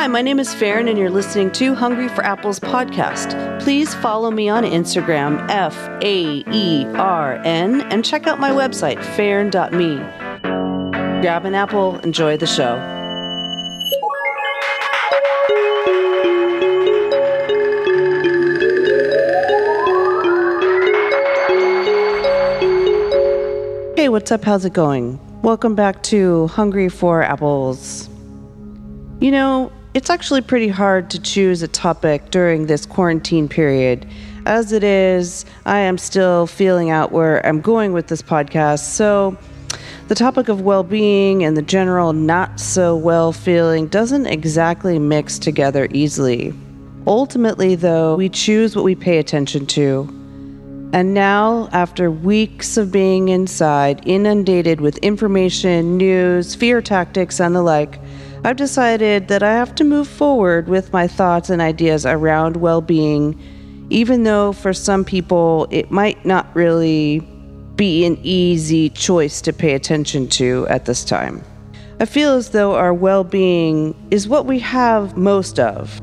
Hi, my name is Faern, and you're listening to Hungry for Apples podcast. Please follow me on Instagram, F A E R N, and check out my website, faern.me. Grab an apple, enjoy the show. Hey, what's up? How's it going? Welcome back to Hungry for Apples. You know, it's actually pretty hard to choose a topic during this quarantine period. As it is, I am still feeling out where I'm going with this podcast. So, the topic of well being and the general not so well feeling doesn't exactly mix together easily. Ultimately, though, we choose what we pay attention to. And now, after weeks of being inside, inundated with information, news, fear tactics, and the like, I've decided that I have to move forward with my thoughts and ideas around well being, even though for some people it might not really be an easy choice to pay attention to at this time. I feel as though our well being is what we have most of.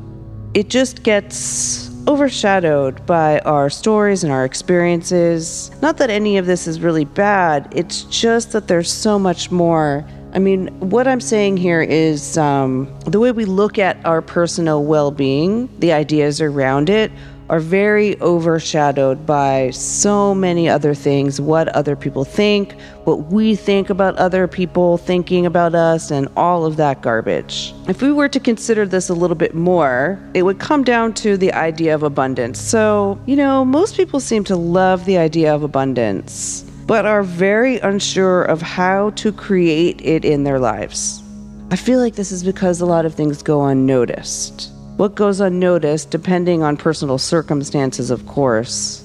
It just gets overshadowed by our stories and our experiences. Not that any of this is really bad, it's just that there's so much more. I mean, what I'm saying here is um, the way we look at our personal well being, the ideas around it, are very overshadowed by so many other things what other people think, what we think about other people thinking about us, and all of that garbage. If we were to consider this a little bit more, it would come down to the idea of abundance. So, you know, most people seem to love the idea of abundance, but are very unsure of how to create it in their lives. I feel like this is because a lot of things go unnoticed. What goes unnoticed, depending on personal circumstances, of course,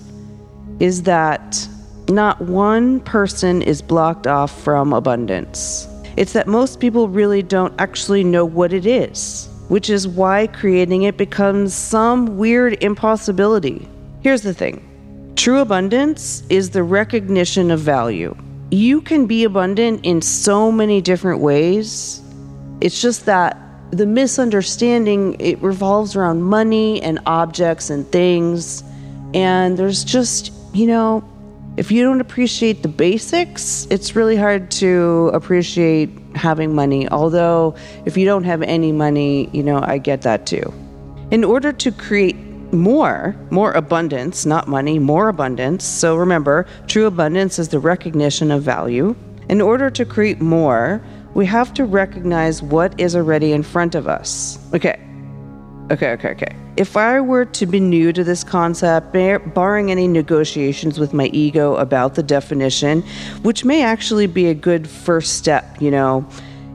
is that not one person is blocked off from abundance. It's that most people really don't actually know what it is, which is why creating it becomes some weird impossibility. Here's the thing true abundance is the recognition of value. You can be abundant in so many different ways. It's just that the misunderstanding it revolves around money and objects and things and there's just you know if you don't appreciate the basics it's really hard to appreciate having money although if you don't have any money you know i get that too in order to create more more abundance not money more abundance so remember true abundance is the recognition of value in order to create more we have to recognize what is already in front of us. Okay. Okay, okay, okay. If I were to be new to this concept, barring any negotiations with my ego about the definition, which may actually be a good first step, you know,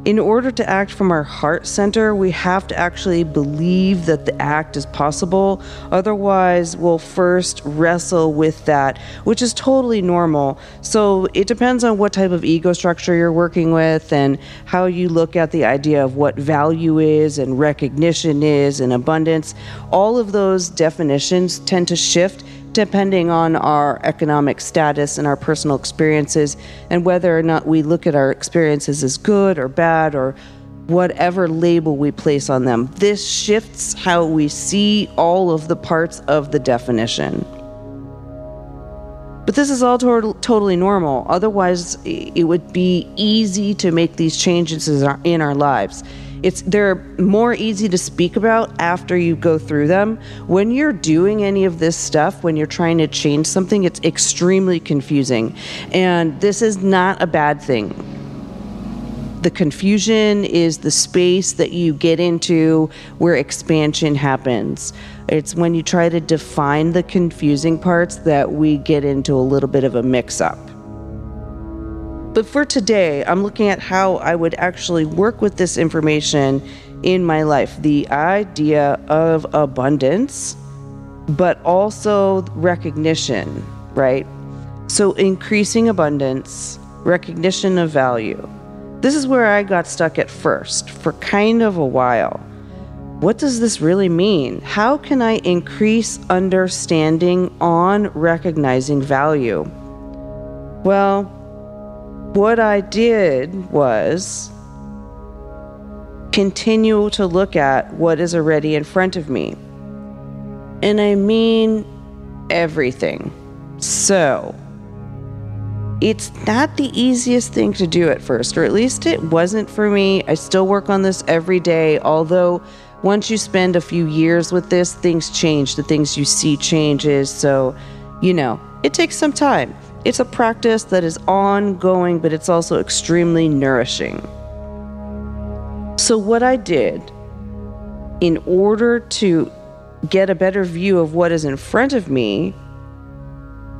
in order to act from our heart center, we have to actually believe that the act is possible. Otherwise, we'll first wrestle with that, which is totally normal. So it depends on what type of ego structure you're working with and how you look at the idea of what value is and recognition is and abundance. All of those definitions tend to shift depending on our economic status and our personal experiences, and whether or not we look at our experiences as good or bad or whatever label we place on them. This shifts how we see all of the parts of the definition. But this is all to- totally normal. Otherwise, it would be easy to make these changes in our lives. It's they're more easy to speak about after you go through them. When you're doing any of this stuff, when you're trying to change something, it's extremely confusing. And this is not a bad thing. The confusion is the space that you get into where expansion happens. It's when you try to define the confusing parts that we get into a little bit of a mix up. But for today, I'm looking at how I would actually work with this information in my life the idea of abundance, but also recognition, right? So, increasing abundance, recognition of value. This is where I got stuck at first for kind of a while. What does this really mean? How can I increase understanding on recognizing value? Well, what I did was continue to look at what is already in front of me. And I mean everything. So, it's not the easiest thing to do at first, or at least it wasn't for me. I still work on this every day, although once you spend a few years with this, things change. The things you see changes. So, you know, it takes some time. It's a practice that is ongoing, but it's also extremely nourishing. So, what I did in order to get a better view of what is in front of me,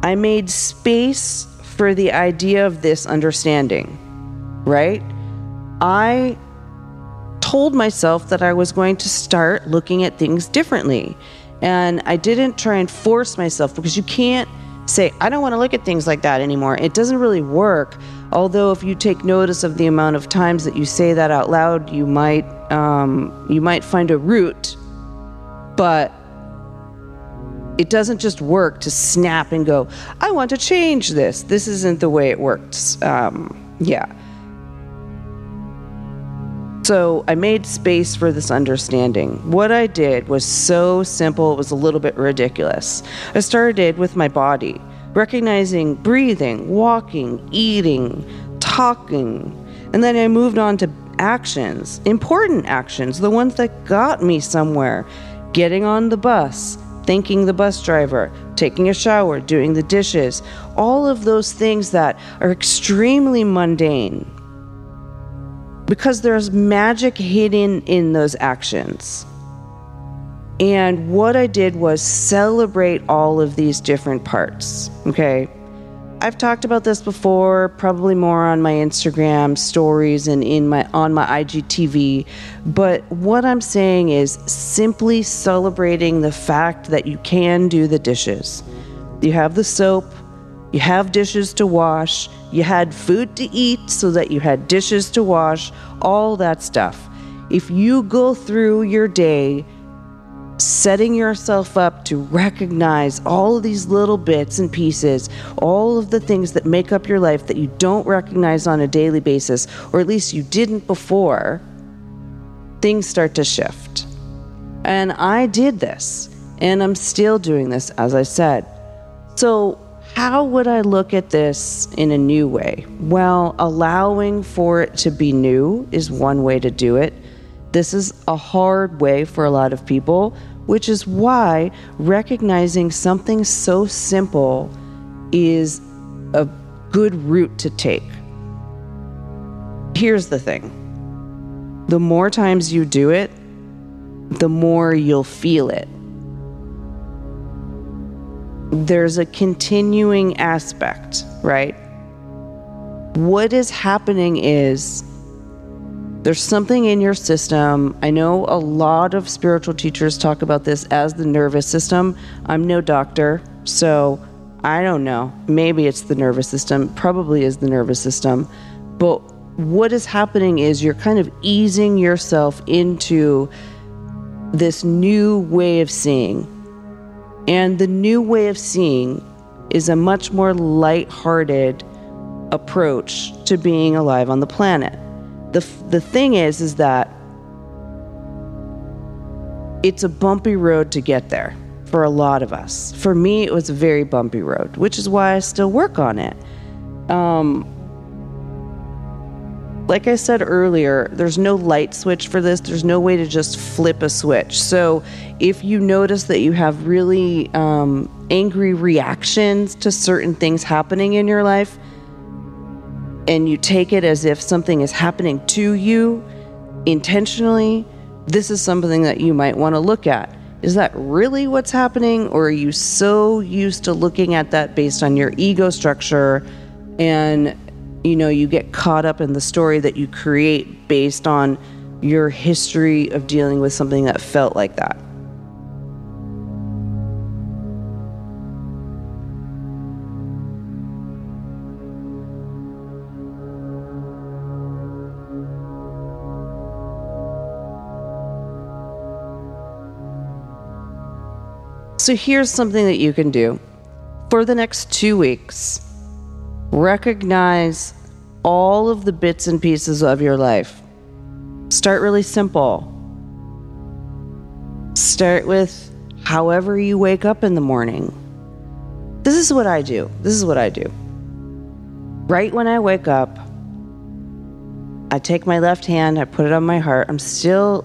I made space for the idea of this understanding, right? I told myself that I was going to start looking at things differently. And I didn't try and force myself because you can't say, I don't want to look at things like that anymore. It doesn't really work. Although, if you take notice of the amount of times that you say that out loud, you might um, you might find a root. But it doesn't just work to snap and go, I want to change this. This isn't the way it works. Um, yeah. So I made space for this understanding. What I did was so simple, it was a little bit ridiculous. I started with my body, recognizing breathing, walking, eating, talking, and then I moved on to actions, important actions, the ones that got me somewhere. Getting on the bus, thanking the bus driver, taking a shower, doing the dishes, all of those things that are extremely mundane. Because there's magic hidden in those actions. And what I did was celebrate all of these different parts. Okay. I've talked about this before, probably more on my Instagram stories and in my on my IGTV, but what I'm saying is simply celebrating the fact that you can do the dishes. You have the soap, you have dishes to wash, you had food to eat so that you had dishes to wash, all that stuff. If you go through your day setting yourself up to recognize all of these little bits and pieces, all of the things that make up your life that you don't recognize on a daily basis, or at least you didn't before, things start to shift. And I did this, and I'm still doing this, as I said. So, how would I look at this in a new way? Well, allowing for it to be new is one way to do it. This is a hard way for a lot of people, which is why recognizing something so simple is a good route to take. Here's the thing the more times you do it, the more you'll feel it. There's a continuing aspect, right? What is happening is there's something in your system. I know a lot of spiritual teachers talk about this as the nervous system. I'm no doctor, so I don't know. Maybe it's the nervous system, probably is the nervous system. But what is happening is you're kind of easing yourself into this new way of seeing. And the new way of seeing is a much more light-hearted approach to being alive on the planet the the thing is is that it's a bumpy road to get there for a lot of us. For me, it was a very bumpy road, which is why I still work on it. Um, like I said earlier, there's no light switch for this. There's no way to just flip a switch. So if you notice that you have really um, angry reactions to certain things happening in your life, and you take it as if something is happening to you intentionally, this is something that you might want to look at. Is that really what's happening? Or are you so used to looking at that based on your ego structure and you know, you get caught up in the story that you create based on your history of dealing with something that felt like that? So here's something that you can do for the next two weeks. Recognize all of the bits and pieces of your life. Start really simple. Start with however you wake up in the morning. This is what I do. This is what I do. Right when I wake up, I take my left hand, I put it on my heart. I'm still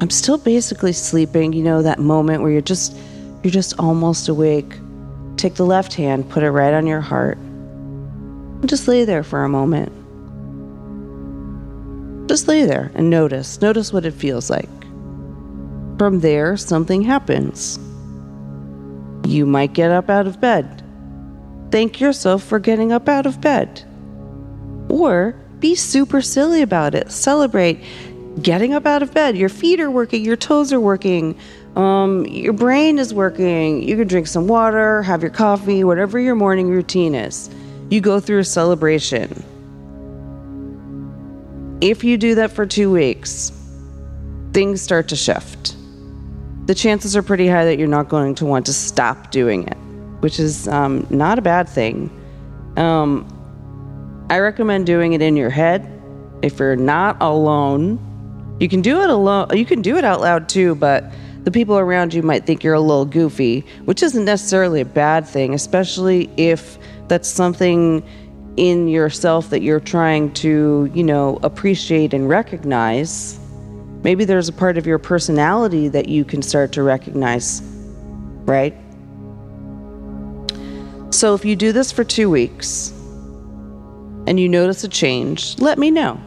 I'm still basically sleeping, you know, that moment where you're just you're just almost awake. Take the left hand, put it right on your heart. Just lay there for a moment. Just lay there and notice. Notice what it feels like. From there, something happens. You might get up out of bed. Thank yourself for getting up out of bed. Or be super silly about it. Celebrate getting up out of bed. Your feet are working, your toes are working, um, your brain is working. You can drink some water, have your coffee, whatever your morning routine is. You go through a celebration. If you do that for two weeks, things start to shift. The chances are pretty high that you're not going to want to stop doing it, which is um, not a bad thing. Um, I recommend doing it in your head. If you're not alone, you can do it alone. You can do it out loud too, but the people around you might think you're a little goofy, which isn't necessarily a bad thing, especially if that's something in yourself that you're trying to, you know, appreciate and recognize. Maybe there's a part of your personality that you can start to recognize, right? So if you do this for two weeks and you notice a change, let me know.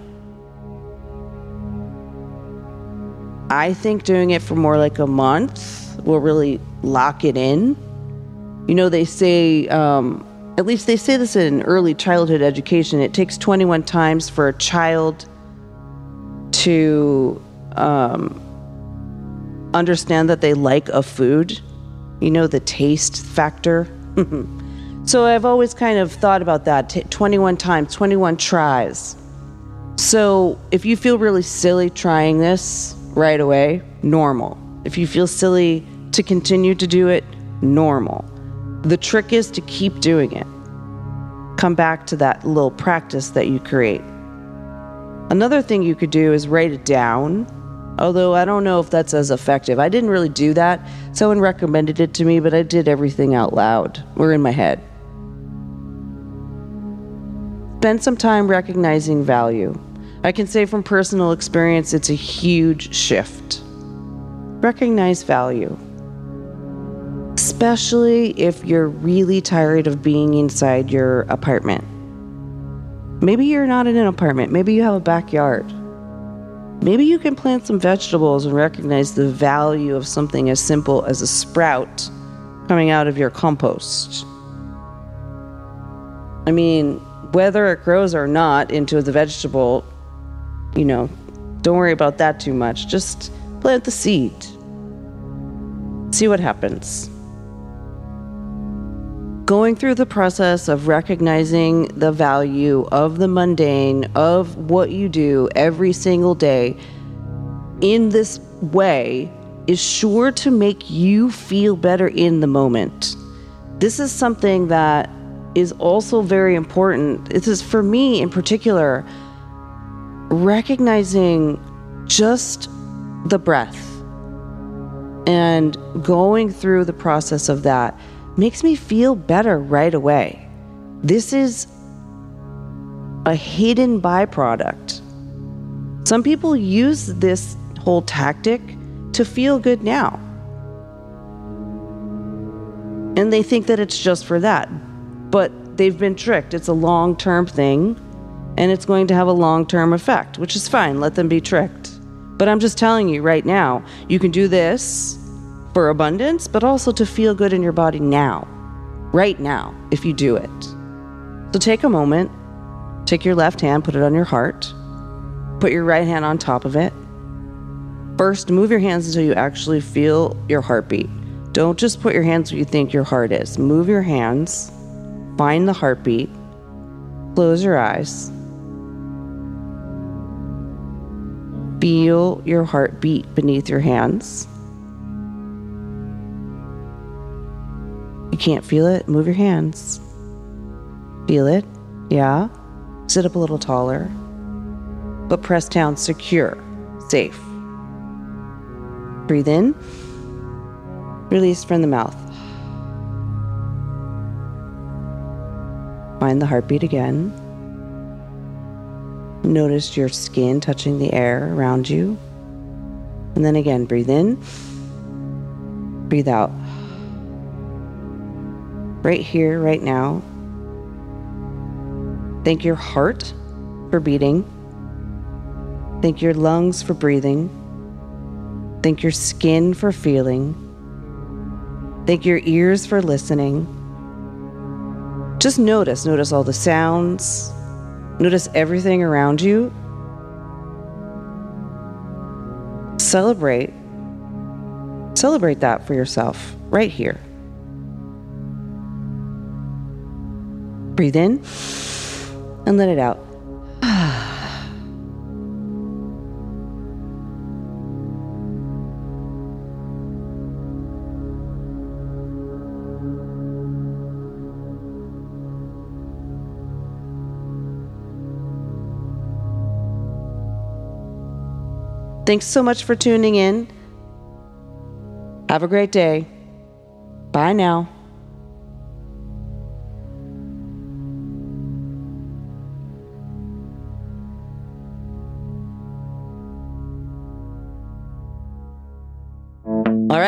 I think doing it for more like a month will really lock it in. You know, they say, um, at least they say this in early childhood education, it takes 21 times for a child to um, understand that they like a food. You know, the taste factor. so I've always kind of thought about that T- 21 times, 21 tries. So if you feel really silly trying this, right away, normal. If you feel silly to continue to do it, normal. The trick is to keep doing it. Come back to that little practice that you create. Another thing you could do is write it down, although I don't know if that's as effective. I didn't really do that. Someone recommended it to me, but I did everything out loud or in my head. Spend some time recognizing value. I can say from personal experience, it's a huge shift. Recognize value, especially if you're really tired of being inside your apartment. Maybe you're not in an apartment, maybe you have a backyard. Maybe you can plant some vegetables and recognize the value of something as simple as a sprout coming out of your compost. I mean, whether it grows or not into the vegetable you know, don't worry about that too much. Just plant the seed. See what happens. Going through the process of recognizing the value of the mundane, of what you do every single day in this way is sure to make you feel better in the moment. This is something that is also very important. This is for me in particular recognizing just the breath and going through the process of that makes me feel better right away. This is a hidden byproduct. Some people use this whole tactic to feel good now. And they think that it's just for that. But they've been tricked. It's a long term thing and it's going to have a long term effect, which is fine. Let them be tricked. But I'm just telling you right now, you can do this for abundance, but also to feel good in your body now, right now, if you do it. So take a moment, take your left hand, put it on your heart, put your right hand on top of it. First, move your hands until you actually feel your heartbeat. Don't just put your hands where you think your heart is. Move your hands, find the heartbeat, close your eyes. Feel your heart beat beneath your hands. Can't feel it? Move your hands. Feel it? Yeah? Sit up a little taller. But press down secure. safe. Breathe in, release from the mouth. Find the heartbeat again. Notice your skin touching the air around you. And then again, breathe in, breathe out. Right here, right now. Thank your heart for beating. Thank your lungs for breathing. Thank your skin for feeling. Thank your ears for listening. Just notice, notice all the sounds, notice everything around you. Celebrate. Celebrate that for yourself right here. Breathe in and let it out. Thanks so much for tuning in. Have a great day. Bye now.